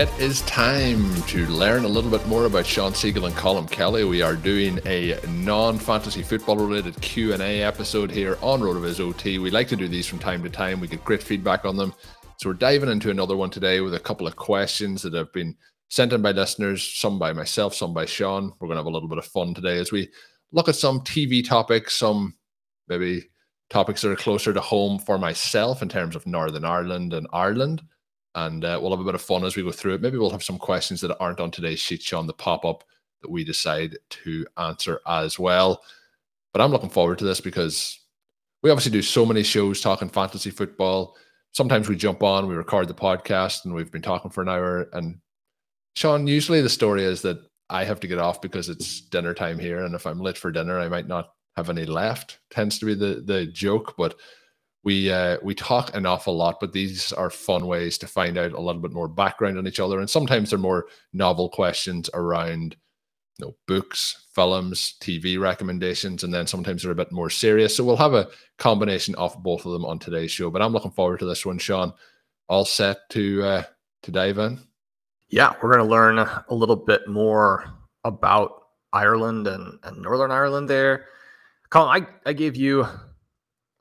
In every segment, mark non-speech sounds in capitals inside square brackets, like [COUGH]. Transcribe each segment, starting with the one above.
It is time to learn a little bit more about Shawn Siegele and Colm Kelly. We are doing a non-fantasy football related Q&A episode here on RotoViz OT. We like to do these from time to time. We get great feedback on them. So we're diving into another one today with a couple of questions that have been sent in by listeners, some by myself, some by Shawn. We're going to have a little bit of fun today as we look at some TV topics, some maybe topics that are closer to home for myself in terms of Northern Ireland and Ireland and uh, we'll have a bit of fun as we go through it. Maybe we'll have some questions that aren't on today's sheet, Shawn, the pop up that we decide to answer as well. But I'm looking forward to this because we obviously do so many shows talking fantasy football. Sometimes we jump on, we record the podcast, and we've been talking for an hour. And Shawn, usually the story is that I have to get off because it's dinner time here, and if I'm late for dinner, I might not have any left. Tends to be the the joke, but we uh, we talk an awful lot, but these are fun ways to find out a little bit more background on each other, and sometimes they're more novel questions around you know books, films, TV recommendations, and then sometimes they're a bit more serious. So we'll have a combination of both of them on today's show. But I'm looking forward to this one, Shawn. All set to uh, to dive in. Yeah, we're going to learn a little bit more about Ireland and, and Northern Ireland there. Colm, I, I gave you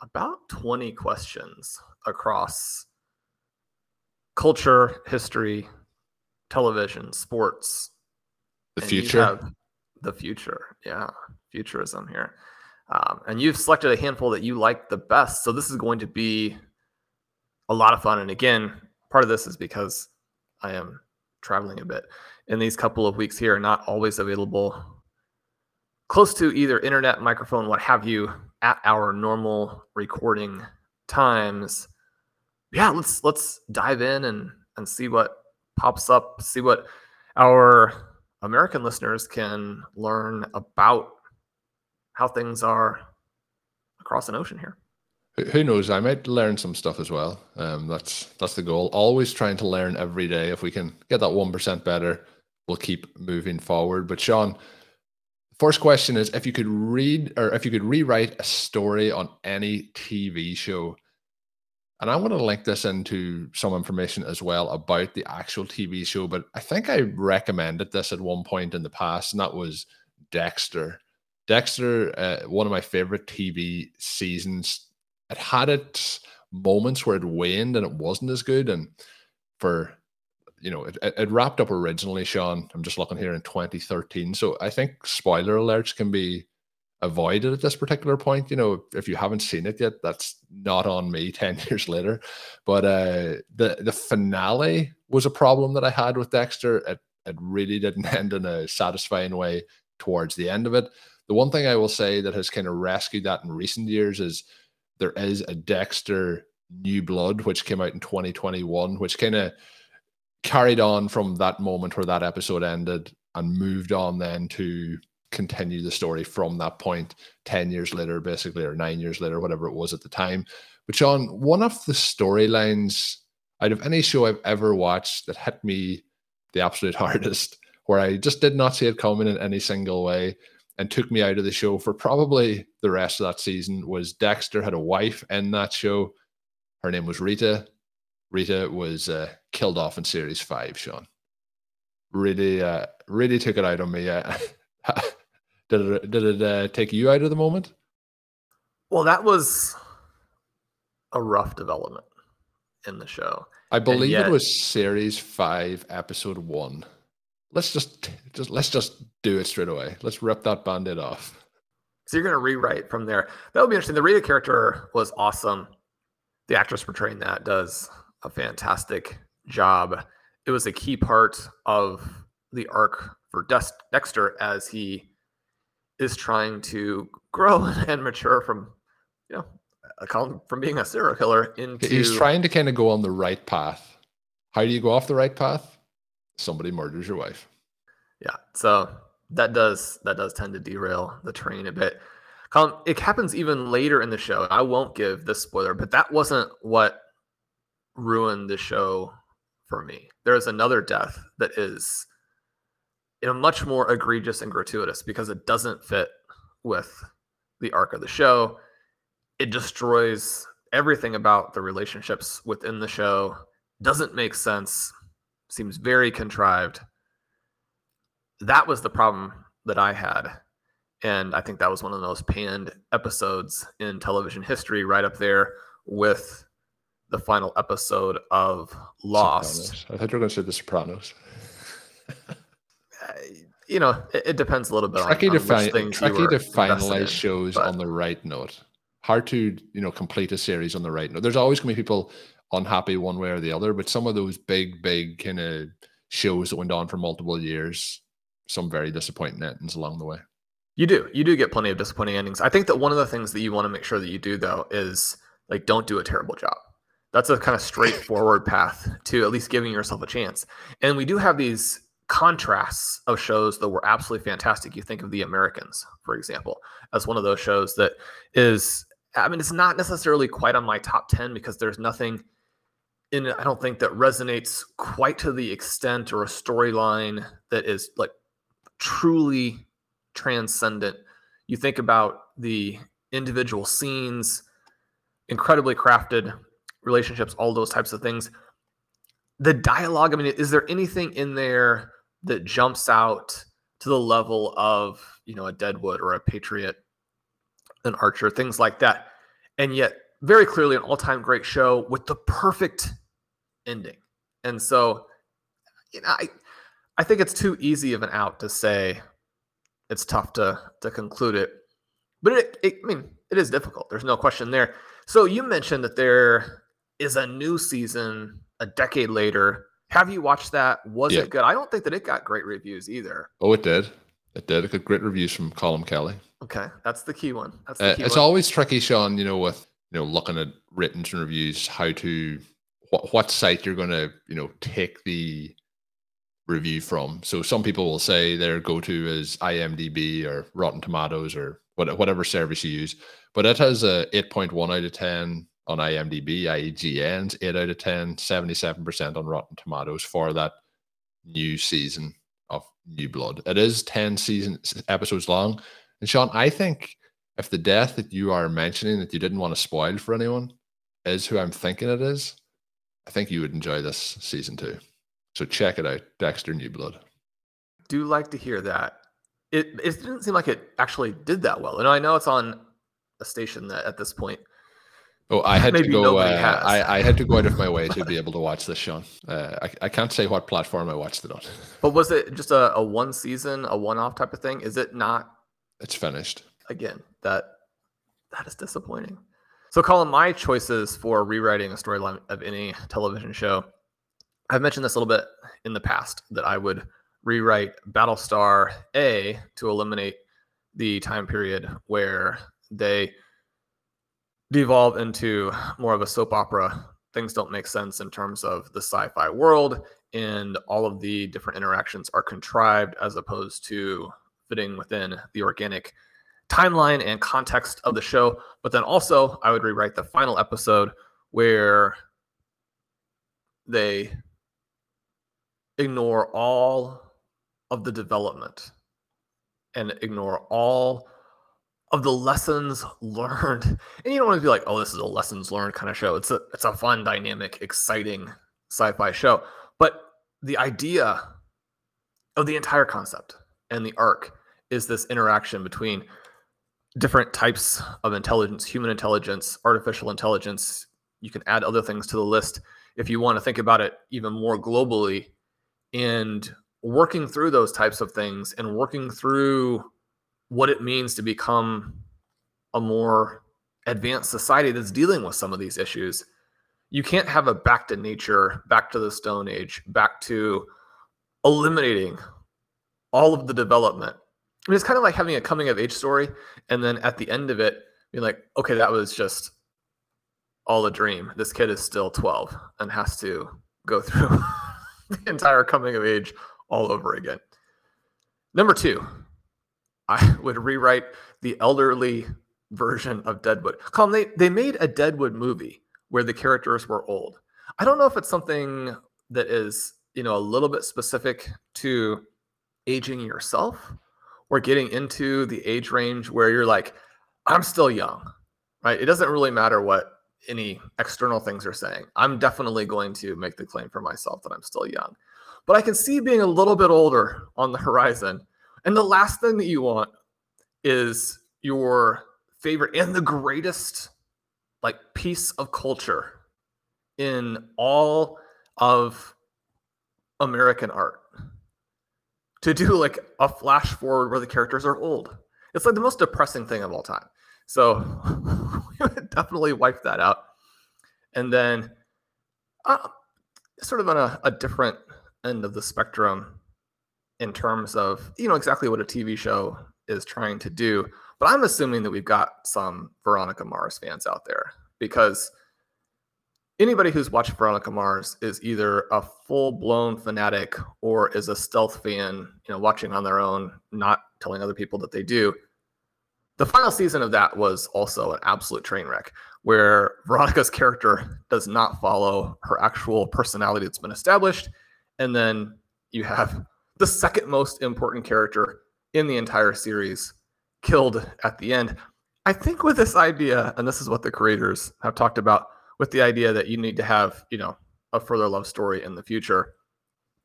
about 20 questions across culture, history, television, sports. The and future. The future. Yeah. Futurism here. Um, and you've selected a handful that you like the best. So this is going to be a lot of fun. And again, part of this is because I am traveling a bit in these couple of weeks here, not always available close to either internet, microphone, what have you, at our normal recording times. Yeah, let's let's dive in and and see what pops up, see what our American listeners can learn about how things are across an ocean here. Who- knows? I might learn some stuff as well. Um, that's that's the goal. Always trying to learn every day. If we can get that one percent better, we'll keep moving forward. But Shawn, first question is: if you could read or if you could rewrite a story on any TV show, and I want to link this into some information as well about the actual TV show. But I think I recommended this at one point in the past, and that was Dexter. Dexter, uh, one of my favorite TV seasons. It had its moments where it waned and it wasn't as good. And for, you know, it, it wrapped up originally, Shawn. I'm just looking here in 2013. So I think spoiler alerts can be avoided at this particular point. You know, if you haven't seen it yet, that's not on me [LAUGHS] 10 years later. But uh, the, the finale was a problem that I had with Dexter. It, it really didn't [LAUGHS] end in a satisfying way towards the end of it. The one thing I will say that has kind of rescued that in recent years is there is a Dexter New Blood, which came out in 2021, which kind of carried on from that moment where that episode ended and moved on then to continue the story from that point 10 years later, basically, or nine years later, whatever it was at the time. But Shawn, one of the storylines out of any show I've ever watched that hit me the absolute [LAUGHS] hardest where I just did not see it coming in any single way and took me out of the show for probably the rest of that season was Dexter had a wife in that show. Her name was Rita. Rita was uh, killed off in series five, Shawn. Really, uh, really took it out on me. Uh, [LAUGHS] did it, did it uh, take you out of the moment? Well, that was a rough development in the show. I believe yet- it was series five, episode one. Let's just, just let's just do it straight away. Let's rip that band-aid off. So you're going to rewrite from there. That would be interesting. The Rita character was awesome. The actress portraying that does a fantastic job. It was a key part of the arc for Dex- Dexter as he is trying to grow [LAUGHS] and mature from, you know, from being a serial killer into. He's trying to kind of go on the right path. How do you go off the right path? Somebody murders your wife. Yeah, so that does that does tend to derail the train a bit. Colm, it happens even later in the show. I won't give this spoiler, but that wasn't what ruined the show for me. There is another death that is you know, much more egregious and gratuitous because it doesn't fit with the arc of the show. It destroys everything about the relationships within the show. Doesn't make sense. Seems very contrived. That was the problem that I had. And I think that was one of the most panned episodes in television history, right up there with the final episode of Lost. Sopranos. I thought you were going to say The Sopranos. Uh, you know, it, it depends a little bit on, tricky on to things you tricky to finalize in, shows but- on the right note hard to you know complete a series on the right note there's always going to be people unhappy one way or the other but some of those big big kind of shows that went on for multiple years some very disappointing endings along the way You do. You do get plenty of disappointing endings. I think that one of the things that you want to make sure that you do though is like don't do a terrible job. That's a kind of straightforward path to at least giving yourself a chance. And we do have these contrasts of shows that were absolutely fantastic. You think of The Americans, for example, as one of those shows that is I mean it's not necessarily quite on my top 10 because there's nothing in it I don't think that resonates quite to the extent or a storyline that is like truly transcendent. You think about the individual scenes, incredibly crafted relationships, all those types of things. The dialogue, I mean, is there anything in there that jumps out to the level of, you know, a Deadwood or a Patriot, an Archer, things like that? And yet, very clearly, an all time great show with the perfect ending. And so, you know, I, I think it's too easy of an out to say it's tough to to conclude it. But it, it I mean, it is difficult. There's no question there. So you mentioned that there is a new season a decade later. Have you watched that? Was Yeah. it good? I don't think that it got great reviews either. oh it did it did it got great reviews from colm kelly Okay, that's the key one. That's the Uh, key it's one. always tricky, Shawn. You know, with you know looking at written reviews, how to what what site you're going to you know take the review from. So some people will say their go to is IMDb or Rotten Tomatoes or whatever service you use, but it has a 8.1 out of 10 on IMDb, IGN's 8 out of 10, 77% on Rotten Tomatoes for that new season of New Blood. It is 10 season episodes long. And Shawn, I think if the death that you are mentioning that you didn't want to spoil for anyone is who I'm thinking it is, I think you would enjoy this season too. So check it out, Dexter New Blood. do like to hear that. It it didn't seem like it actually did that well. And I know it's on a station that at this point Oh, I had to go. Uh. I, I had to go out of my way to be able to watch this, Shawn. Uh, I, I can't say what platform I watched it on. But was it just a, a one season, a one off type of thing? Is it not It's finished. again that that is disappointing. So Colm, my choices for rewriting a storyline of any television show, I've mentioned this a little bit in the past that I would rewrite Battlestar A to eliminate the time period where they devolve into more of a soap opera. Things don't make sense in terms of the sci-fi world, and all of the different interactions are contrived as opposed to fitting within the organic timeline and context of the show. But then also, I would rewrite the final episode where they ignore all of the development and ignore all of the lessons learned. [LAUGHS] And you don't want to be like, oh, this is a lessons learned kind of show. It's a it's a fun, dynamic, exciting sci-fi show. But the idea of the entire concept and the arc is this interaction between different types of intelligence, human intelligence, artificial intelligence. You can add other things to the list if you want to think about it even more globally and working through those types of things and working through what it means to become a more advanced society that's dealing with some of these issues. You can't have a back to nature, back to the Stone Age, back to eliminating all of the development. I mean, it's kind of like having a coming of age story, and then at the end of it, being like, okay, that was just all a dream. This kid is still 12 and has to go [LAUGHS] through the entire coming of age all over again. Number two, I [LAUGHS] would rewrite the elderly version of Deadwood. Colm, they, they made a Deadwood movie where the characters were old. I don't know if it's something that is, you know, a little bit specific to aging yourself or getting into the age range where you're like, I'm still young, right? It doesn't really matter what any external things are saying. I'm definitely going to make the claim for myself that I'm still young. But I can see being a little bit older on the [LAUGHS] horizon. And the last thing that you want is your favorite and the greatest like piece of culture in all of American art to do like a flash forward where the characters are old. It's like the most depressing thing of all time. So [LAUGHS] we would definitely wipe that out. And then, uh, sort of on a, a different end of the spectrum in terms of, you know, exactly what a TV show is trying to do. But I'm assuming that we've got some Veronica Mars fans out there because anybody who's watched Veronica Mars is either a full blown fanatic or is a stealth fan, you know, watching on their own, not telling other people that they do. The final season of that was also an absolute train wreck where Veronica's character does not follow her actual personality that's been established. And then you have the second most important character in the entire series killed at the end. I think with this idea, and this is what the creators have talked about, with the idea that you need to have, you know, a further love story in the future.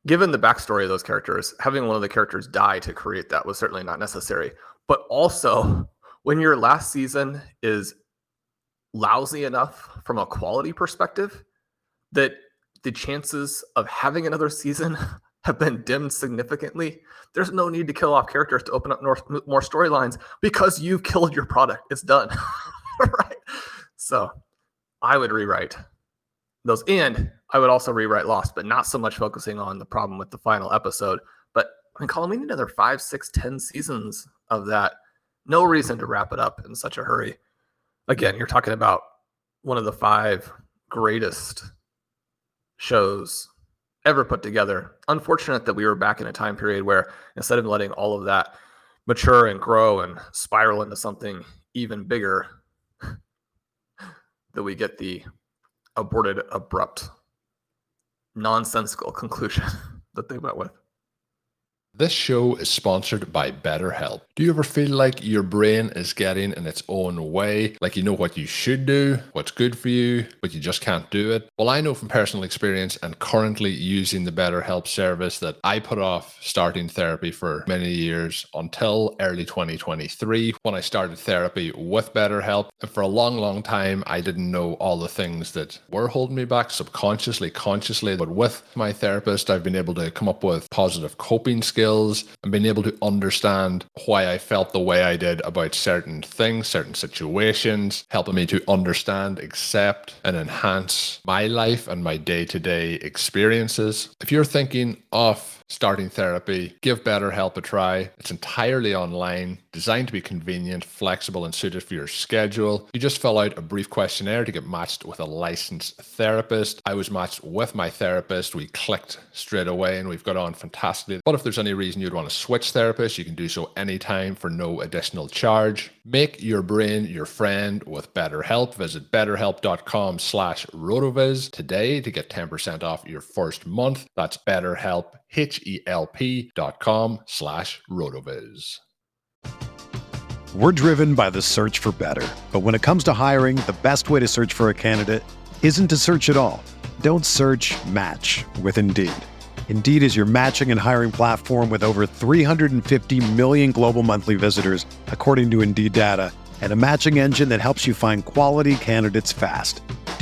Given the backstory of those characters, having one of the characters die to create that was certainly not necessary. But also, when your last season is lousy enough from a quality perspective that the chances of having another season [LAUGHS] have been dimmed significantly, there's no need to kill off characters to open up more, more storylines because you've killed your product. It's done. [LAUGHS] right. So I would rewrite those. And I would also rewrite Lost, but not so much focusing on the problem with the final episode. But I mean, Colm, we need another five, six, ten seasons of that no reason to wrap it up in such a hurry. Again, you're talking about one of the five greatest shows ever put together. Unfortunate that we were back in a time period where instead of letting all of that mature and grow and spiral into something even bigger, [LAUGHS] that we get the aborted, abrupt, nonsensical conclusion [LAUGHS] that they went with. This show is sponsored by BetterHelp. Do you ever feel like your brain is getting in its own way? Like you know what you should do, what's good for you, but you just can't do it? Well, I know from personal experience and currently using the BetterHelp service that I put off starting therapy for many years until early 2023 when I started therapy with BetterHelp. And for a long, long time, I didn't know all the things that were holding me back subconsciously, consciously. But with my therapist, I've been able to come up with positive coping skills skills and being able to understand why I felt the way I did about certain things, certain situations, helping me to understand, accept, and enhance my life and my day to day experiences. If you're thinking of starting therapy, give BetterHelp a try. It's entirely online, designed to be convenient, flexible, and suited for your schedule. You just fill out a brief questionnaire to get matched with a licensed therapist. I was matched with my therapist. We clicked straight away and we've got on fantastically. But if there's any reason you'd want to switch therapists, you can do so anytime for no additional charge. Make your brain your friend with BetterHelp. Visit betterhelp.com slash rotoviz today to get 10% off your first month. That's BetterHelp, H H-E-L-P dot com slash rotoviz. We're driven by the search for better. But when it comes to hiring, the best way to search for a candidate isn't to search at all. Don't search match with Indeed. Indeed is your matching and hiring platform with over 350 million global monthly visitors, according to Indeed data, and a matching engine that helps you find quality candidates fast.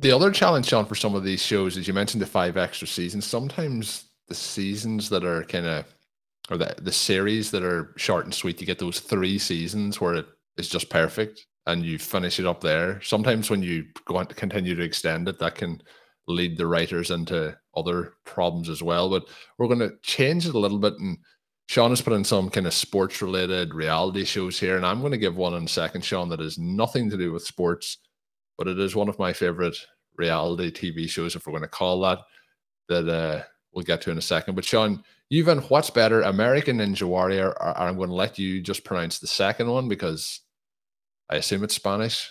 The other challenge, Shawn, for some of these shows is you mentioned the five extra seasons. Sometimes the seasons that are kind of, or the, the series that are short and sweet, you get those three seasons where it is just perfect and you finish it up there. Sometimes when you go on to continue to extend it, that can lead the writers into other problems as well. But we're going to change it a little bit. And Shawn has put in some kind of sports related reality shows here. And I'm going to give one in a second, Shawn, that has nothing to do with sports but it is one of my favorite reality TV shows, if we're going to call that, that uh, we'll get to in a second. But Shawn, you've been what's better, American Ninja Warrior, or, or I'm going to let you just pronounce the second one because I assume it's Spanish.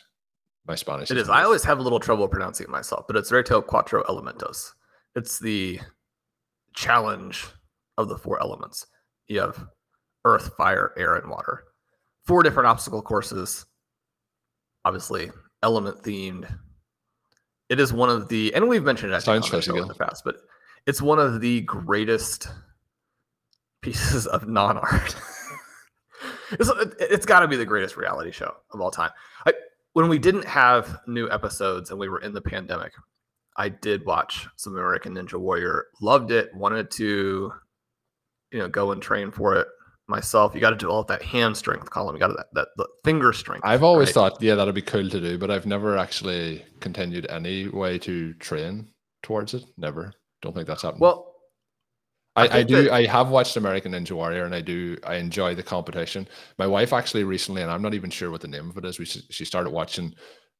My Spanish. It is. I always have a little trouble pronouncing it myself, but it's Reto Cuatro Elementos. It's the challenge of the four elements. You have earth, fire, air, and water. Four different obstacle courses. Obviously, element themed. It is one of the, and we've mentioned it Science on in the past, but it's one of the greatest pieces of non-art. [LAUGHS] it's it's got to be the greatest reality show of all time. I, when we didn't have new episodes and we were in the pandemic, I did watch some American Ninja Warrior. Loved it. Wanted to, you know, go and train for it myself. You got to do develop that hand strength, Colm. You got that that the finger strength. I've always right? thought, yeah, that'd be cool to do, but I've never actually continued any way to train towards it. Never. Don't think that's happened. Well, I I, I, do. that- I have watched American Ninja Warrior, and I do. I enjoy the competition. My wife actually recently, and I'm not even sure what the name of it is. We she started watching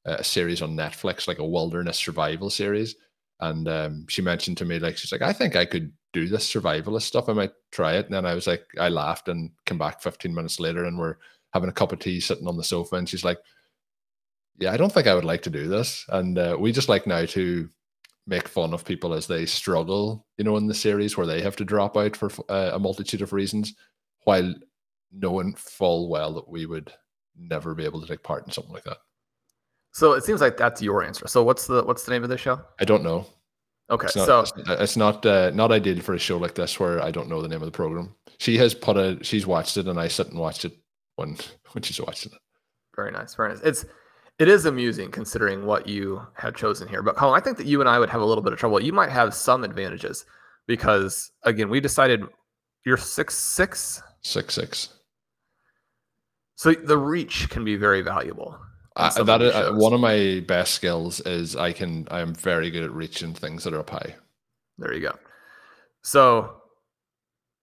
uh, a series on Netflix, like a wilderness survival series, and um, she mentioned to me like she's like, I think I could do this survivalist stuff. I might try it. And then I was like, I laughed and came back 15 minutes later, and we're having a cup of tea sitting on the sofa, and she's like, Yeah, I don't think I would like to do this. And uh, we just like now to make fun of people as they struggle, you know, in the series where they have to drop out for uh, a multitude of reasons, while knowing full well that we would never be able to take part in something like that. so it seems like that's your answer. So what's the what's the name of the show? I don't know. Okay, It's not. so it's, it's not. Uh, not ideal for a show like this where I don't know the name of the program. She has put a. She's watched it, and I sit and watch it when [LAUGHS] when she's watching it. Very nice, very nice. It's it is amusing considering what you have chosen here. But Colm, I think that you and I would have a little bit of trouble. You might have some advantages because again, we decided you're six six, Six six. so the reach can be very valuable. Uh, of that is, uh, shows. one of my best skills is I can. I am very good at reaching things that are up high. There you go. So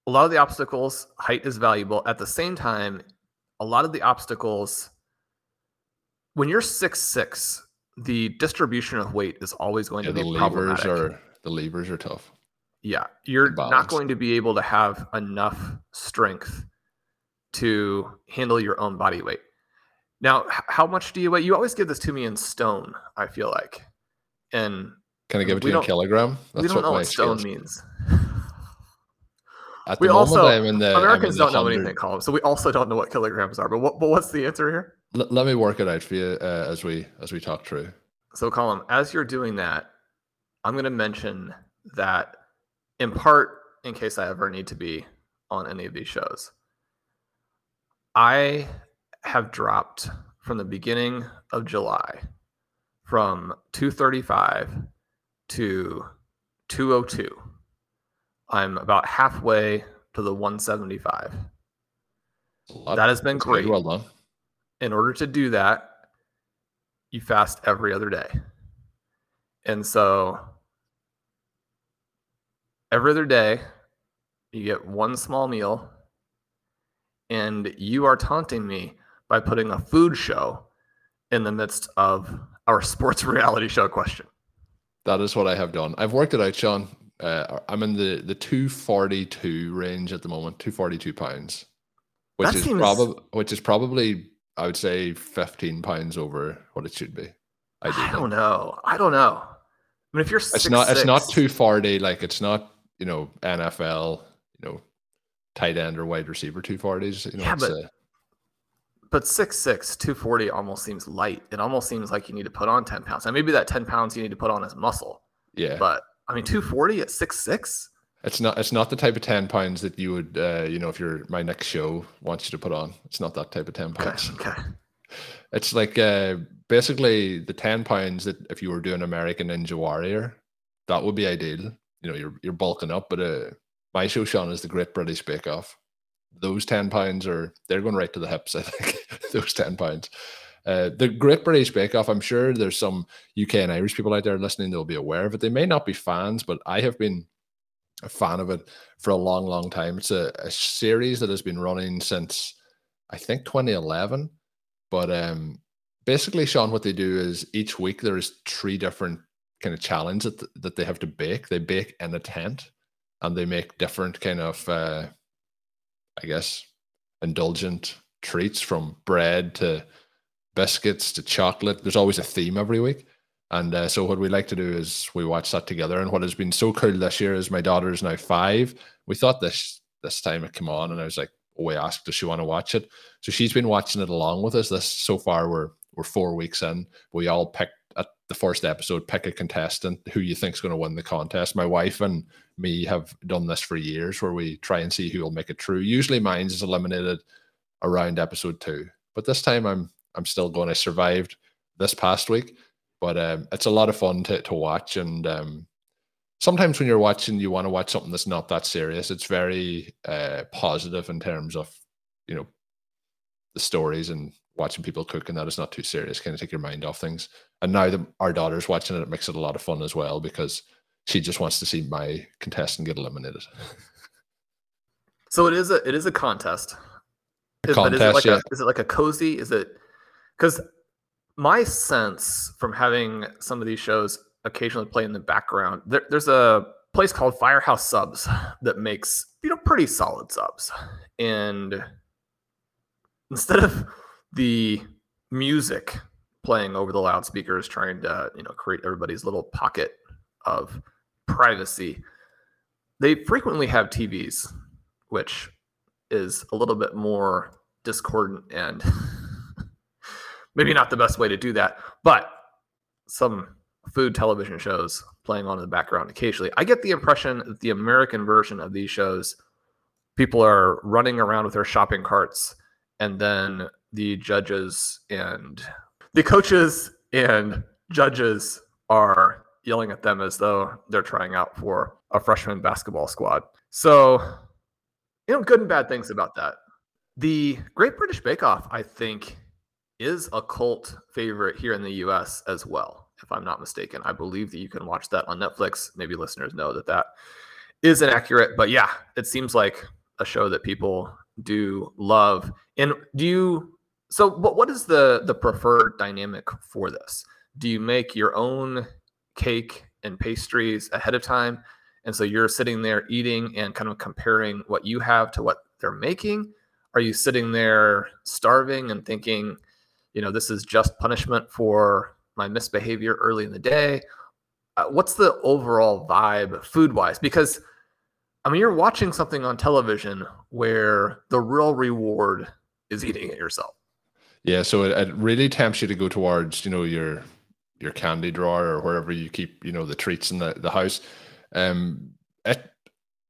a lot of the obstacles, height is valuable. At the same time, a lot of the obstacles, when you're six six, the distribution of weight is always going Yeah, to the be levers problematic. are the levers are tough. Yeah, you're not going to be able to have enough strength to handle your own body weight. Now, how much do you weigh? You always give this to me in stone, I feel like. And Can I give it to you in kilogram? we don't know what stone means. At We moment, also in the Americans don't know anything, Colm. So we also don't know what kilograms are. But what but what's the answer here? L- let me work it out for you uh, as we as we talk through. So, Colm, as you're doing that, I'm going to mention that in part, in case I ever need to be on any of these shows, I have dropped from the beginning of July from 235 to 202. I'm about halfway to the 175. That has been great. Well done. in order to do that, you fast every other day. And so every other day, you get one small meal, and you are taunting me by putting a food show in the midst of our [LAUGHS] sports reality show question. That is what I have done. I've worked it out, Shawn. Uh, I'm in the the 242 range at the moment, 242 pounds, which That is seems- probably which is probably I would say 15 pounds over what it should be. I, do I don't know. I don't know. I mean, if you're It's not. It's not 6'6", 240. Like it's not. You know, NFL. You know, tight end or wide receiver 240s. You know, Yeah, it's, but- uh, But 6'6", 240 almost seems light. It almost seems like you need to put on 10 pounds. And maybe that 10 pounds you need to put on is muscle. yeah. But I mean, 240 at 6'6"? It's not. It's not the type of ten pounds that you would. Uh, you know, if you're my next show wants you to put on. It's not that type of ten Okay. pounds. okay. It's like uh, basically the ten pounds that if you were doing American Ninja Warrior, that would be ideal. You know, you're you're bulking up, but uh, my show, Shawn, is the Great British Bake Off. Those ten pounds are they're going right to the hips. I think [LAUGHS] those ten pounds. Uh, the Great British Bake Off. I'm sure there's some UK and Irish people out there listening. They'll be aware of it. They may not be fans, but I have been a fan of it for a long, long time. It's a, a series that has been running since I think 2011. But um, basically, Shawn, what they do is each week there is three different kind of challenges that, that they have to bake. They bake in a tent, and they make different kind of, uh, I guess, indulgent treats from bread to biscuits to chocolate. There's always a theme every week. And uh, so what we like to do is we watch that together. And what has been so cool this year is my daughter is now five. We thought this this time it came on, and I was like, oh, we asked, does she want to watch it? So she's been watching it along with us. This so far we're we're four weeks in. We all picked at the first episode, pick a contestant who you think's going to win the contest. My wife and me have done this for years, where we try and see who will make it through. Usually, mine's is eliminated around episode two, but this time I'm I'm still going. I survived this past week, but um, it's a lot of fun to to watch. And um, sometimes when you're watching, you want to watch something that's not that serious. It's very uh, positive in terms of you know the stories and watching people cook, and that is not too serious. Kind of take your mind off things. And now that our daughter's watching it, it makes it a lot of fun as well because she just wants to see my contestant get eliminated. [LAUGHS] So it is a it is a contest. A Is- but is it contest, like yeah. a is it like a cozy? Is it because my sense from having some of these shows occasionally play in the background, there, there's a place called Firehouse Subs that makes you know pretty solid subs, and instead of the music playing over the loudspeakers, trying to you know create everybody's little pocket of privacy, they frequently have TVs, which is a little bit more discordant and [LAUGHS] maybe not the best way to do that, but some food television shows playing on in the background occasionally. I get the impression that the American version of these shows, people are running around with their shopping carts, and then the judges and the coaches and judges are yelling at them as though they're trying out for a freshman basketball squad. So, you know, good and bad things about that. The Great British Bake Off, I think, is a cult favorite here in the US as well, if I'm not mistaken. I believe that you can watch that on Netflix. Maybe listeners know that that is inaccurate, but yeah, it seems like a show that people do love. And do you so what is the the preferred dynamic for this? Do you make your own cake and pastries ahead of time? And so you're sitting there eating and kind of comparing what you have to what they're making? Are you sitting there starving and thinking, you know, this is just punishment for my misbehavior early in the day? uh, what's the overall vibe food wise? Because I mean, you're watching something on television where the real reward is eating it yourself. Yeah, so it, it really tempts you to go towards, you know, your your candy drawer or wherever you keep, you know, the treats in the, the house. Um, it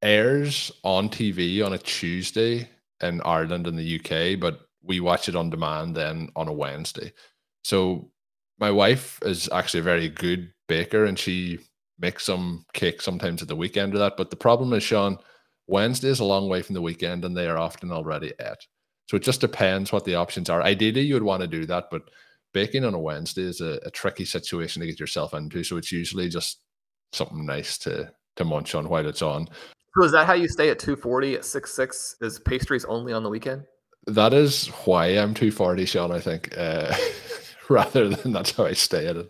airs on TV on a Tuesday in Ireland and the UK, but we watch it on demand then on a Wednesday. So my wife is actually a very good baker and she makes some cake sometimes at the weekend or that. But the problem is, Shawn, Wednesday is a long way from the weekend and they are often already at. So it just depends what the options are. Ideally, you would want to do that, but baking on a Wednesday is a, a tricky situation to get yourself into. So it's usually just something nice to to munch on while it's on. So is that how you stay at 240 at six six? Is pastries only on the weekend? That is why I'm 240, Shawn, I think, uh, [LAUGHS] rather than that's how I stay at it.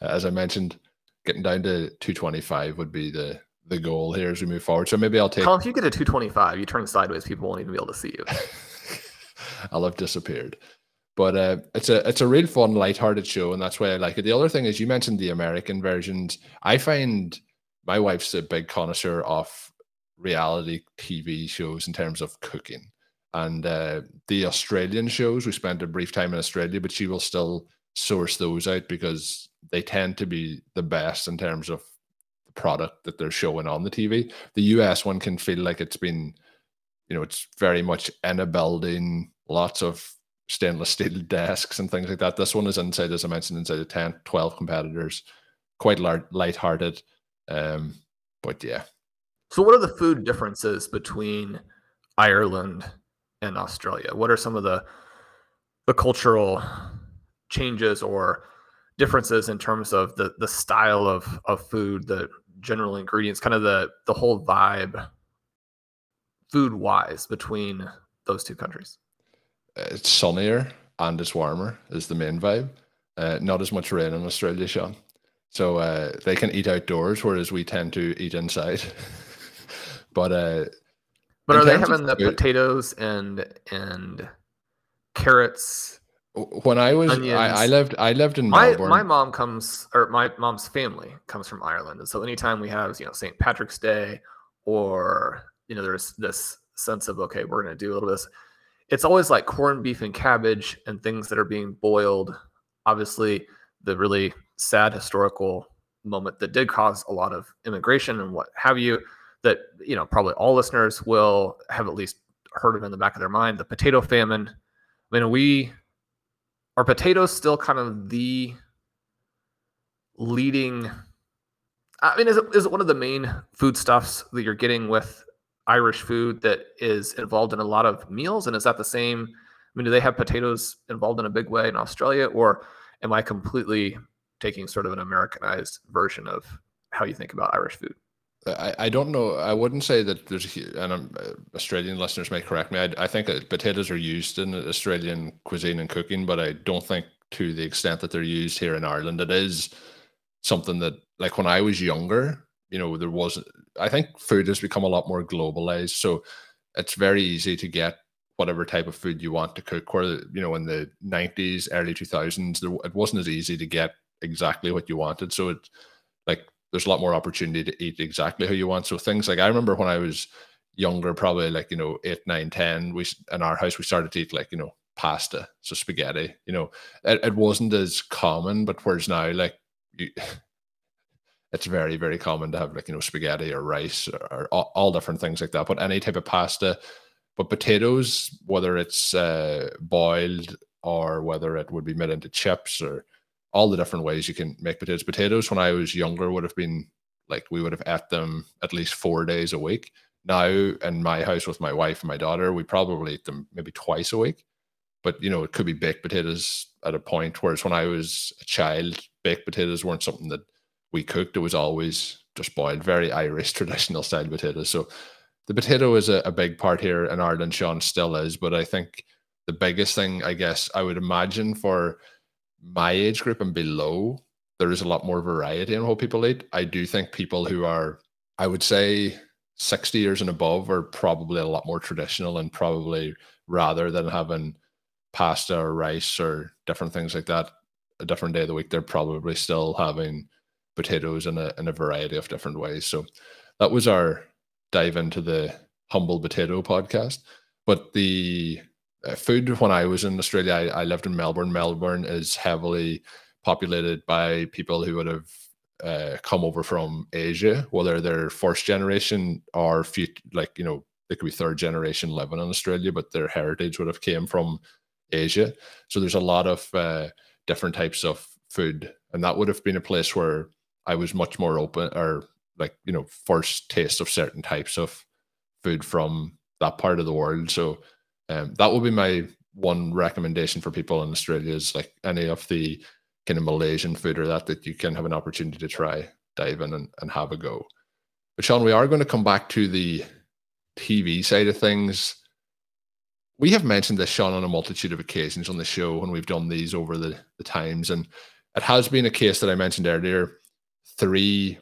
As I mentioned, getting down to 225 would be the the goal here as we move forward. So maybe I'll take. Colm, if you get to 225, you turn sideways, people won't even be able to see you. [LAUGHS] I'll have disappeared. But uh, it's a it's a real fun, lighthearted show, and that's why I like it. The other thing is you mentioned the American versions. I find my wife's a big connoisseur of reality TV shows in terms of cooking. And uh, the Australian shows, we spent a brief time in Australia, but she will still source those out because they tend to be the best in terms of the product that they're showing on the TV. The US one can feel like it's been, you know, it's very much in a building, lots of stainless steel desks and things like that. This one is inside, as I mentioned, inside of 10, 12 competitors, quite light, light-hearted. Um, but yeah. So, what are the food differences between Ireland and Australia? What are some of the the cultural changes or differences in terms of the the style of of food, the general ingredients, kind of the the whole vibe, food wise, between those two countries? It's sunnier and it's warmer is the main vibe. Uh, not as much rain in Australia, Shawn. So uh, they can eat outdoors, whereas we tend to eat inside. [LAUGHS] but uh, but are they having the food, potatoes and and carrots? When I was, I, I, lived, I lived in my, Melbourne. My mom comes, or my mom's family comes from Ireland, and so anytime we have, you know, St. Patrick's Day, or you know, there's this sense of okay, we're going to do a little bit. This. It's always like corned beef and cabbage and things that are being boiled. Obviously, the really sad historical moment that did cause a lot of immigration and what have you that you know probably all listeners will have at least heard of in the back of their mind the potato famine i mean we are potatoes still kind of the leading i mean is it, is it one of the main foodstuffs that you're getting with irish food that is involved in a lot of meals and is that the same i mean do they have potatoes involved in a big way in australia or am i completely taking sort of an americanized version of how you think about irish food I, I don't know. I wouldn't say that there's, and I'm, uh, Australian listeners may correct me. I, I think potatoes are used in Australian cuisine and cooking, but I don't think to the extent that they're used here in Ireland. It is something that, like when I was younger, you know, there wasn't. I think food has become a lot more globalized, so it's very easy to get whatever type of food you want to cook. Where you know, in the '90s, early 2000s, there, it wasn't as easy to get exactly what you wanted. So it, like there's a lot more opportunity to eat exactly how you want. So things like I remember when I was younger, probably like you know eight, nine, ten, we in our house we started to eat like you know pasta, so spaghetti. You know, it, it wasn't as common, but whereas now like you, [LAUGHS] it's very very common to have like you know spaghetti or rice or, all, all, different things like that. But any type of pasta, but potatoes, whether it's uh, boiled or whether it would be made into chips or all the different ways you can make potatoes. Potatoes, when I was younger, would have been like we would have ate them at least four days a week. Now, in my house with my wife and my daughter, we probably eat them maybe twice a week. But you know, it could be baked potatoes at a point. Whereas when I was a child, baked potatoes weren't something that we cooked. It was always just boiled, very Irish [LAUGHS] traditional style potatoes. So the potato is a, a big part here in Ireland, Shawn still is. But I think the biggest thing, I guess, I would imagine for my age group and below, there is a lot more variety in what people eat. I do think people who are, I would say, 60 years and above are probably a lot more traditional and probably rather than having pasta or rice or different things like that a different day of the week, they're probably still having potatoes in a in a variety of different ways. So that was our dive into the humble potato podcast. But the uh, food when I was in Australia, I, I, lived in Melbourne. Melbourne is heavily populated by people who would have uh, come over from Asia, whether they're first generation or few, like you know they could be third generation living in Australia, but their heritage would have came from Asia. So there's a lot of uh, different types of food, and that would have been a place where I was much more open, or like you know, first taste of certain types of food from that part of the world. So um, that would be my one recommendation for people in Australia is like any of the kind of Malaysian food or that that you can have an opportunity to try, dive in and, and have a go. But Shawn, we are going to come back to the TV side of things. We have mentioned this, Shawn, on a multitude of occasions on the show when we've done these over the, the times. And it has been a case that I mentioned earlier three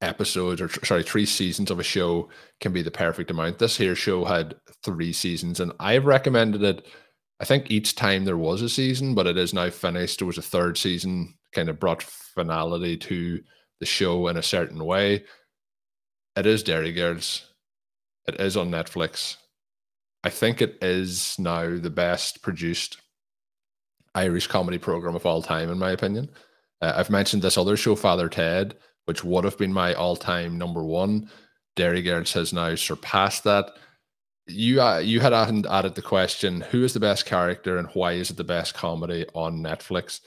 episodes or sorry three seasons of a show can be the perfect amount. This here show had three seasons and i've recommended it i think each time there was a season but it is now finished. There was a third season kind of brought finality to the show in a certain way. It is Derry Girls. It is on netflix. I think it is now the best produced irish comedy program of all time in my opinion uh, i've mentioned this other show father ted which would have been my all-time number one. Derry Girls has now surpassed that. You uh, you had added the question: Who is the best character, and why is it the best comedy on Netflix?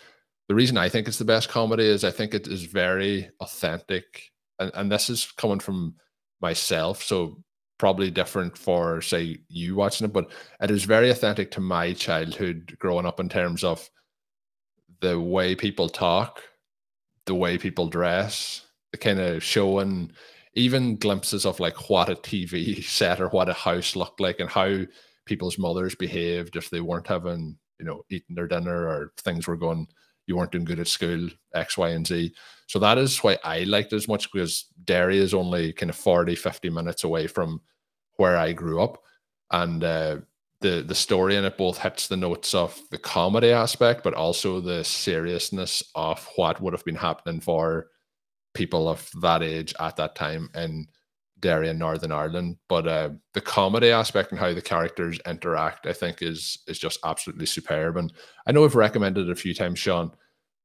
The reason I think it's the best comedy is I think it is very authentic, and and this is coming from myself, so probably different for say you watching it, but it is very authentic to my childhood growing up in terms of the way people talk, the way people dress, the kind of showing even glimpses of like what a TV [LAUGHS] set or what a house looked like and how people's mothers behaved if they weren't having, you know, eating their dinner or things were going, you weren't doing good at school, X, Y, and Z. So that is why I liked it as much because Derry is only kind of 40, 50 minutes away from where I grew up. And uh, the the story in it both hits the notes of the comedy aspect, but also the seriousness of what would have been happening for people of that age at that time in Derry and Northern Ireland. But uh, the comedy aspect and how the characters interact, I think, is is just absolutely superb. And I know I've recommended it a few times, Shawn,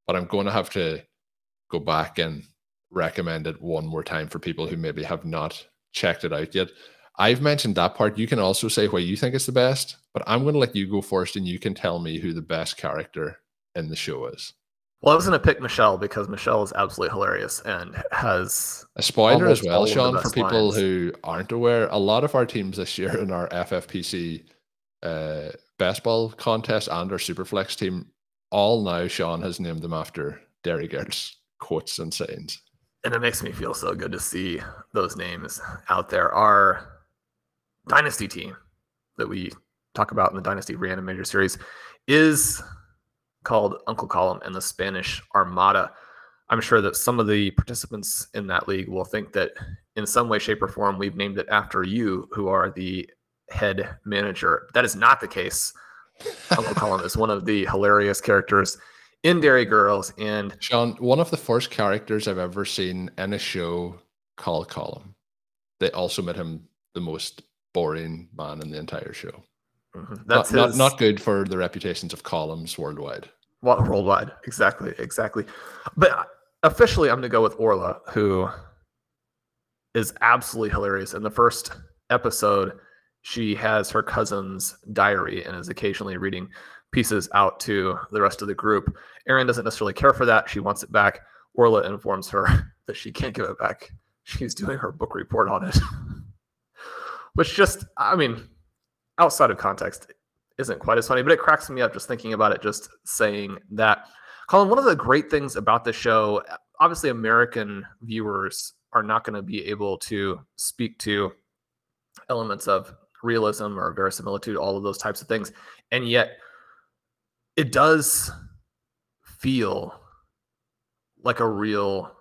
but I'm going to have to go back and recommend it one more time for people who maybe have not checked it out yet. I've mentioned that part. You can also say why you think it's the best, but I'm going to let you go first and you can tell me who the best character in the show is. Well, I was going to pick Michelle because Michelle is absolutely hilarious and has a spoiler as well, Shawn, for people lines. who aren't aware. A lot of our teams this year in our FFPC uh, best ball contest and our Superflex team, all now Shawn has named them after Derry Girls quotes and sayings. And it makes me feel so good to see those names out there. Our Dynasty team that we talk about in the Dynasty Reanimator series is called Uncle Colm and the Spanish Armada. I'm sure that some of the participants in that league will think that in some way, shape, or form, we've named it after you, who are the head manager. That is not the case. Uncle [LAUGHS] Colm is one of the hilarious characters in Derry Girls. And Shawn, one of the first characters I've ever seen in a show called Colm. They also made him the most boring man in the entire show. Mm-hmm. That's not, his... not, not good for the reputations of Colms worldwide. Well, worldwide, exactly, exactly. But officially, I'm going to go with Orla, who is absolutely hilarious. In the first episode, she has her cousin's diary and is occasionally reading pieces out to the rest of the group. Erin doesn't necessarily care for that. She wants it back. Orla informs her [LAUGHS] that she can't give it back. She's doing her book report on it. [LAUGHS] Which just, I mean, outside of context, isn't quite as funny, but it cracks me up just thinking about it, just saying that. Colm, one of the great things about the show, obviously, American viewers are not going to be able to speak to elements of realism or verisimilitude, all of those types of things. And yet, it does feel like a real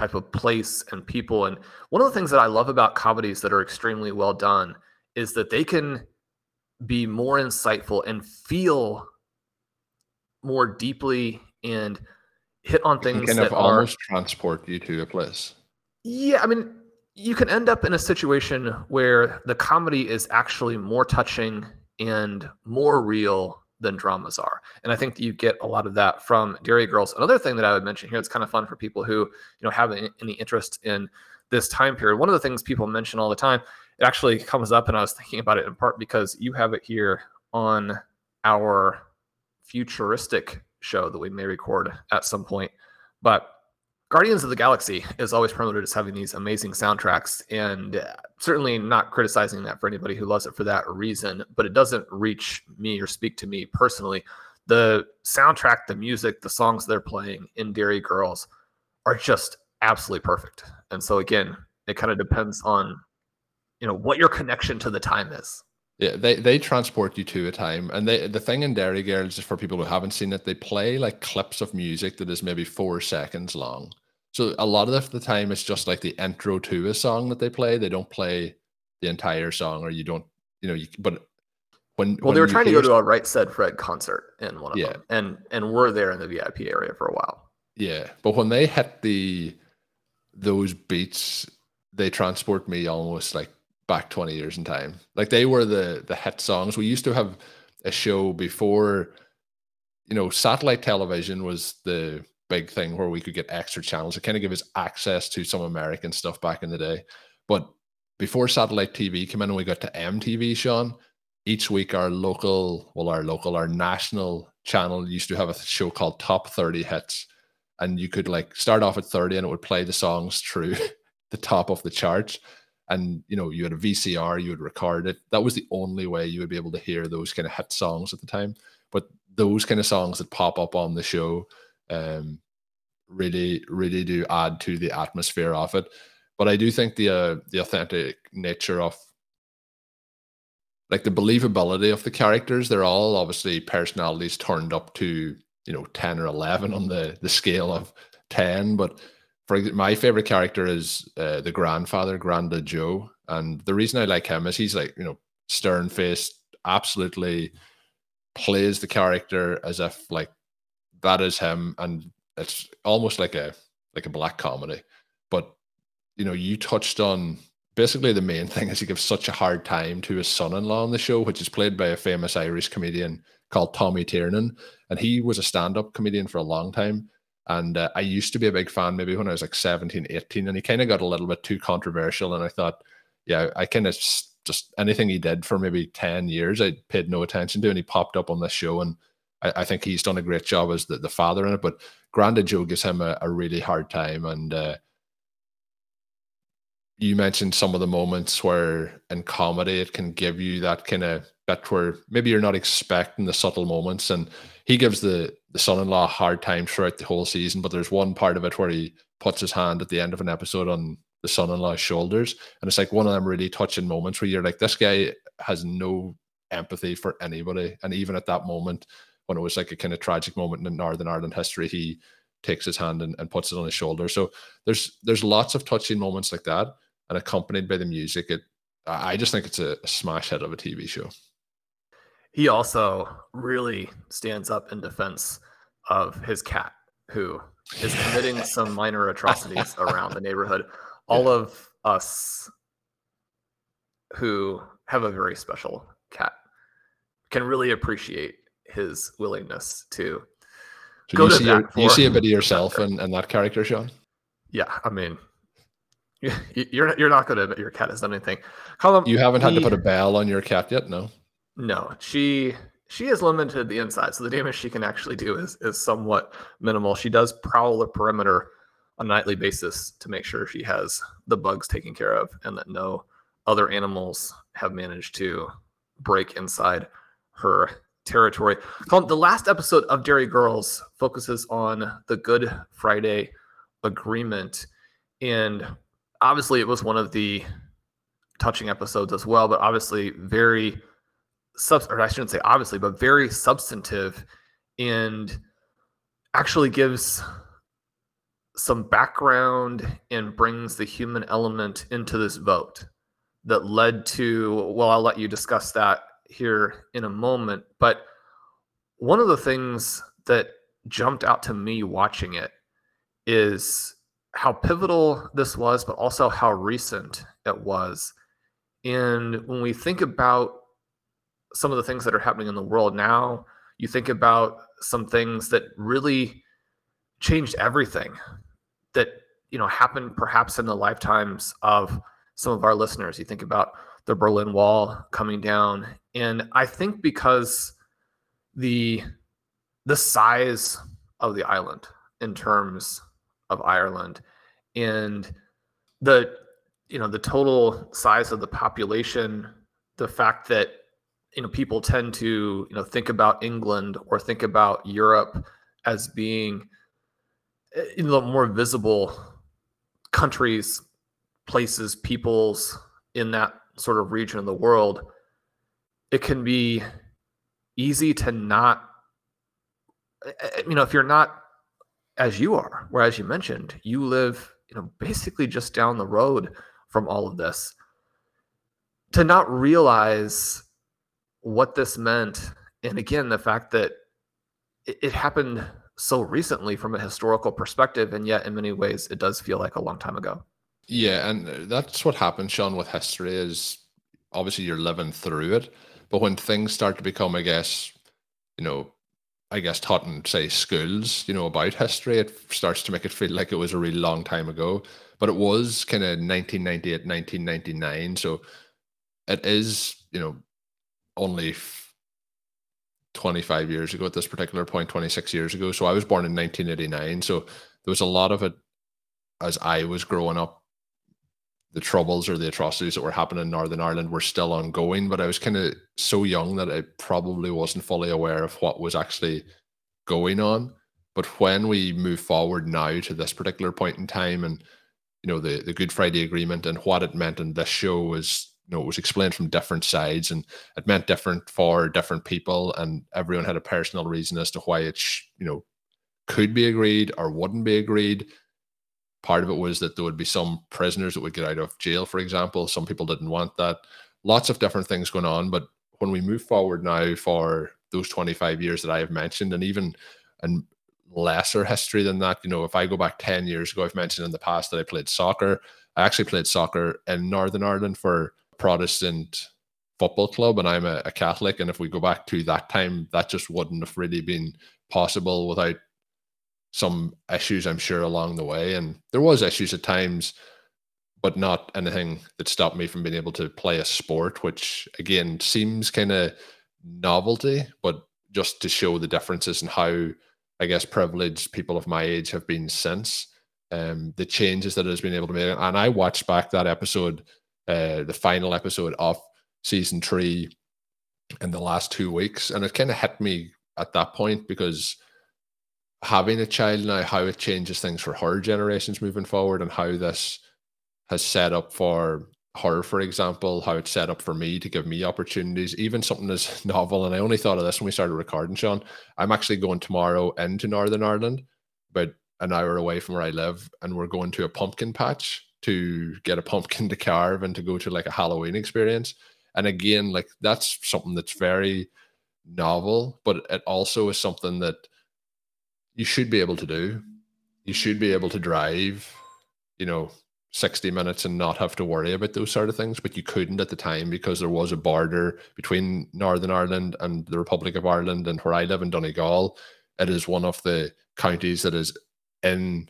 type of place and people. And one of the things that I love about comedies that are extremely well done is that they can be more insightful and feel more deeply and hit on things can kind that of are almost transport you to a place. Yeah, I mean, you can end up in a situation where the comedy is actually more touching and more real than dramas are. And I think that you get a lot of that from Derry Girls. Another thing that I would mention here that's kind of fun for people who, you know, have any interest in this time period. One of the things people mention all the time, it actually comes up and I was thinking about it in part because you have it here on our futuristic show that we may record at some point. But Guardians of the Galaxy is always promoted as having these amazing soundtracks, and uh, certainly not criticizing that for anybody who loves it for that reason, but it doesn't reach me or speak to me personally. The soundtrack, the music, the songs they're playing in Derry Girls are just absolutely perfect. And so again, it kind of depends on you know what your connection to the time is. Yeah, they they transport you to a time, and they the thing in Derry Girls, just for people who haven't seen it, they play like clips of music that is maybe four seconds long. So a lot of the time, it's just like the intro to a song that they play. They don't play the entire song, or you don't, you know. You, but when Well, when they were trying to go to a Right Said Fred concert in one of Yeah. them, and and we're there in the VIP area for a while. Yeah, but when they hit the those beats, they transport me almost like back 20 years in time. Like they were the the hit songs. We used to have a show before you know, satellite television was the big thing where we could get extra channels. It kind of gave us access to some American stuff back in the day. But before satellite TV came in and we got to MTV, Shawn, each week our local, well, our local, our national channel used to have a show called Top 30 Hits. And you could like start off at 30 and it would play the songs through [LAUGHS] the top of the charts. And you know, you had a VCR, you would record it. That was the only way you would be able to hear those kind of hit songs at the time. But those kind of songs that pop up on the show um, really, really do add to the atmosphere of it. But I do think the uh, the authentic nature of like the believability of the characters, they're all obviously personalities turned up to you know 10 or 11 on the the scale of 10 but for my favorite character is uh, the grandfather granda joe and the reason i like him is he's like you know stern faced absolutely plays the character as if like that is him and it's almost like a like a black comedy. But you know you touched on basically the main [LAUGHS] thing is he gives such a hard time to his son-in-law on the show which is played by a famous irish comedian called tommy tiernan. And he was a stand-up comedian for a long time. And uh, i used to be a big fan maybe when i was like 17 18 and he kind of got a little bit too controversial. And i thought yeah i kind of just anything he did for maybe 10 years i paid no attention to and he popped up on this show and i, I think he's done a great job as the, the father in it but grandad joe gives him a, a really hard time. And uh, you mentioned some of the moments where in comedy it can give you that kind of bit where maybe you're not expecting the subtle moments. And he gives the the son-in-law a hard time throughout the whole season but there's one part of it where he puts his hand at the end of an episode on the son-in-law's shoulders. And it's like one of them really touching moments where you're like this guy has no empathy for anybody. And even at that moment when it was like a kind of tragic moment in northern ireland history he takes his hand and, and puts it on his shoulder. So there's there's lots of touching moments like that and accompanied by the music it i just think it's a, a smash hit of a tv show. He also really stands up in defense of his cat, who is committing some minor atrocities [LAUGHS] around the neighborhood. All of us who have a very special cat can really appreciate his willingness to so Go you to see, bat you see a bit of yourself in, in that character Shawn? Yeah i mean [LAUGHS] you- you're you're not going to admit your cat has done anything. Colm, you haven't had to put a bell on your cat yet? No. No, she she is limited the inside, so the damage she can actually do is is somewhat minimal. She does prowl the perimeter on a nightly basis to make sure she has the bugs taken care of and that no other animals have managed to break inside her territory. Colm, the last episode of Derry Girls focuses on the Good Friday Agreement, and obviously it was one of the touching episodes as well, but obviously very sub or I shouldn't say obviously, but very substantive and actually gives some background and brings the human element into this vote that led to well I'll let you discuss that here in a moment but one of the things that jumped out to me watching it is how pivotal this was, but also how recent it was. And when we think about some of the things that are happening in the world now, you think about some things that really changed everything that you know happened perhaps in the lifetimes of some of our listeners. You think about the Berlin Wall coming down, and I think because the the size of the island in terms of Ireland and the you know the total size of the population the fact that you know people tend to you know think about England or think about Europe as being eh, you know more visible countries places peoples in that sort of region of the world it can be easy to not eh, eh, you know if you're not as you are where as you mentioned you live you know basically just down the road from all of this to not realize what this meant and again the fact that it, it, happened so recently from a historical perspective and yet in many ways it does feel like a long time ago yeah and uh, that's what happens Shawn with history is obviously you're living through it but when things start to become i guess you know I guess taught in say schools, you know, about history, it starts to make it feel like it was a really long time ago. But it was kind of 1998, 1999. So it is, you know, only 25 years ago at this particular point, 26 years ago. So I was born in 1989. So there was a lot of it as I was growing up. The troubles or the atrocities that were happening in Northern Ireland were still ongoing, but I was kind of so young that I probably wasn't fully aware of what was actually going on. But when we move forward now to this particular point in time and you know the the Good Friday Agreement and what it meant in this show was you know, it was explained from different sides and it meant different for different people and everyone had a personal reason as to why it, sh- you know, could be agreed or wouldn't be agreed. Part of it was that there would be some prisoners that would get out of jail, for example. Some people didn't want that. Lots of different things going on. But when we move forward now for those 25 years that I have mentioned, and even and lesser history than that, you know, if I go back 10 years ago, I've mentioned in the past that I played soccer. I actually played soccer in Northern Ireland for Protestant football club and I'm a, a, Catholic. And if we go back to that time, that just wouldn't have really been possible without some issues, I'm sure, along the way. And there was issues at times, but not anything that stopped me from being able to play a sport, which again seems kind of novelty, but just to show the differences in how I guess privileged people of my age have been since. Um, the changes that it has been able to make. And I watched back that episode uh, the final episode of season three in the last two weeks, and it kind of hit me at that point because having a child now, how it changes things for her generations moving forward, and how this has set up for her, for example, how it's set up for me to give me opportunities, even something as [LAUGHS] novel. And I only thought of this when we started recording, Shawn. I'm actually going tomorrow into Northern Ireland, but an hour away from where I live, and we're going to a pumpkin patch to get a pumpkin [LAUGHS] to carve and to go to like a Halloween experience. And again, like that's something that's very novel, but it also is something that you should be able to do. You should be able to drive, you know, 60 minutes and not have to worry about those sort of things, but you couldn't at the time because there was a border between Northern Ireland and the Republic of Ireland. And where I live in Donegal, it is one of the counties that is in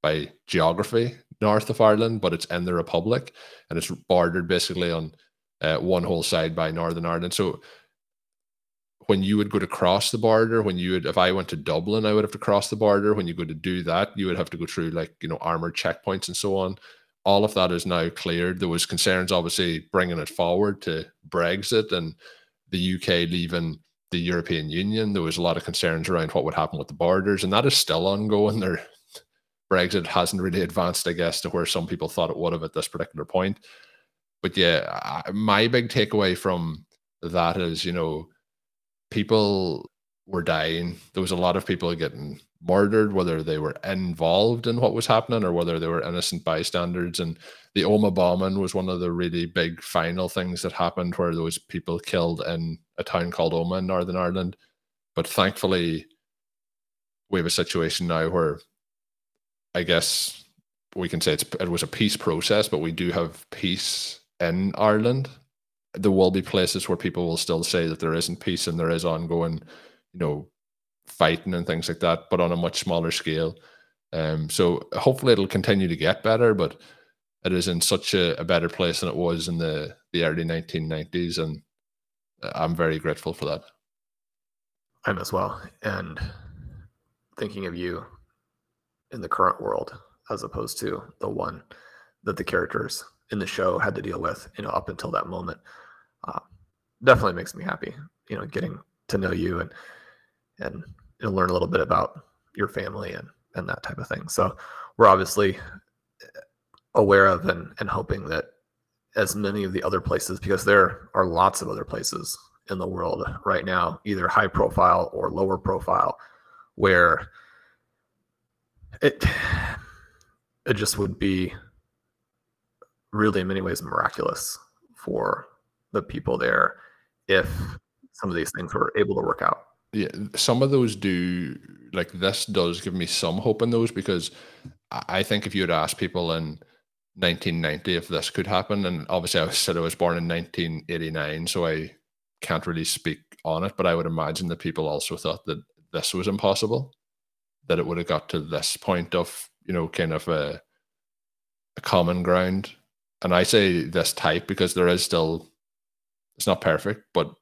by geography north of Ireland, but it's in the Republic and it's bordered basically on uh, one whole side by Northern Ireland. So when you would go to cross the border, when you would, if I went to Dublin, I would have to cross the border. When you go to do that, you would have to go through like, you know, armored checkpoints and so on. All of that is now cleared. There was concerns, obviously, bringing it forward to Brexit and the UK leaving the European Union. There was a lot of concerns around what would happen with the borders, and that is still ongoing. There, Brexit hasn't really advanced, I guess, to where some people thought it would have at this particular point. But yeah, my big takeaway from that is, you know, people were dying. There was a lot of people getting murdered, whether they were involved in what was happening or whether they were innocent bystanders. And the Omagh bombing was one of the really big final things that happened where there was people killed in a town called Omagh in Northern Ireland. But thankfully, we have a situation now where I guess we can say it was a peace process, but we do have peace in Ireland. There will be places where people will still say that there isn't peace and there is ongoing, you know, fighting and things like that, but on a much smaller scale. Um, so hopefully it'll continue to get better, but it is in such a, a better place than it was in the the early 1990s, and I'm very grateful for that. I'm as well, and thinking of you in the current world as opposed to the one that the characters in the show had to deal with, you know, up until that moment. Uh, definitely makes me happy, you know, getting to know you and and you know, learn a little bit about your family and and that type of thing. So we're obviously aware of and, and hoping that as many of the other places, because there are lots of other places in the world right now, either high profile or lower profile, where it [SIGHS] it just would be really in many ways miraculous for the people there if some of these things were able to work out. Yeah, some of those do like this does give me some hope in those because I think if you had asked people in 1990 if this could happen, and obviously I said I was born in 1989, so I can't really speak on it, but I would imagine that people also thought that this was impossible, that it would have got to this point of you know kind of a, a common ground. And I say this type because there is still it's not perfect, but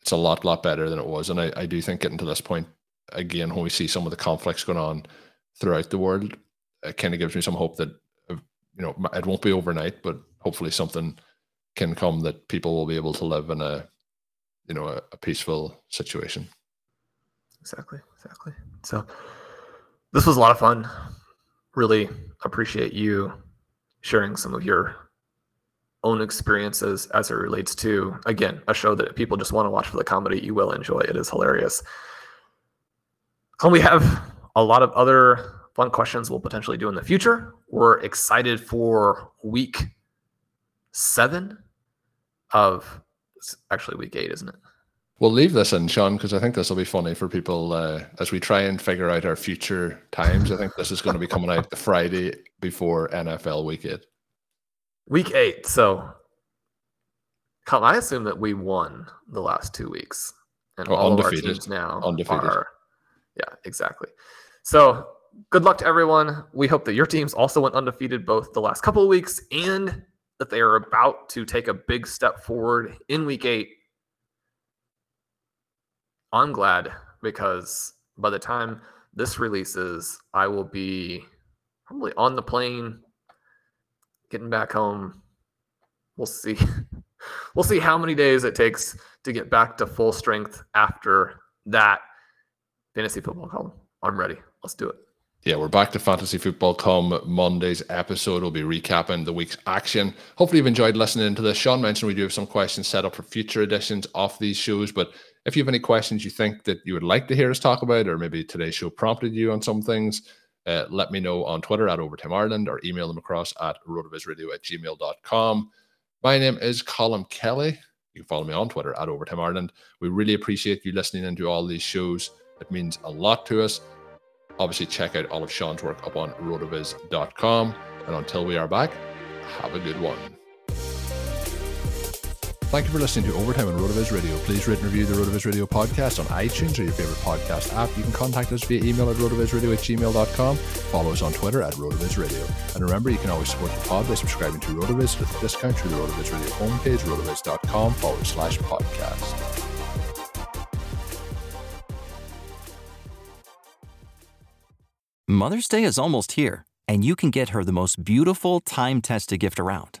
it's a lot, lot better than it was. And I, I do think getting to this point again, when we see some of the conflicts going on throughout the world, it kind of gives me some hope that uh, you know it won't be overnight, but hopefully something can come that people will be able to live in a you know a, a peaceful situation. Exactly, exactly. So this was a lot of fun. Really appreciate you sharing some of your own experiences as it relates to again a show that people just want to watch for the comedy you will enjoy it is hilarious and we have a lot of other fun questions we'll potentially do in the future we're excited for week seven of actually week eight isn't it We'll leave this in, Shawn, because I think this will be funny for people uh, as we try and figure out our future times. I think this is going to be coming out the Friday before NFL Week Eight. Week eight. So, I assume that we won the last two weeks, and oh, all undefeated. of our teams now undefeated. are. Yeah, exactly. So, good luck to everyone. We hope that your teams also went undefeated both the last couple of weeks and that they are about to take a big step forward in week eight. I'm glad because by the time this releases, I will be probably on the plane getting back home. We'll see. [LAUGHS] we'll see how many days it takes to get back to full strength after that fantasy football column. I'm ready. Let's do it. Yeah, we're back to Fantasy Football Come Monday's episode. We'll be recapping the week's action. Hopefully, you've enjoyed listening to this. Shawn mentioned we do have some questions set up for future editions of these shows. But if you have any questions you think that you would like to hear us talk about, or maybe today's show prompted you on some things, uh, let me know on Twitter at Overtime Ireland or email them across at rotovizradio at gmail.com. My name is Colm Kelly. You can follow me on Twitter at Overtime Ireland. We really appreciate you listening into all these shows. It means a lot to us. Obviously, check out all of Shawn's work up on rotoviz.com. And until we are back, have a good one. Thank you for listening to Overtime on RotoViz Radio. Please rate and review the RotoViz Radio podcast on iTunes or your favorite podcast app. You can contact us via email at rotovizradio at gmail.com. Follow us on Twitter at RotoViz Radio. And remember, you can always support the pod by subscribing to RotoViz with a discount through the RotoViz Radio homepage, rotoviz.com forward slash podcast. Mother's Day is almost here, and you can get her the most beautiful time tested gift around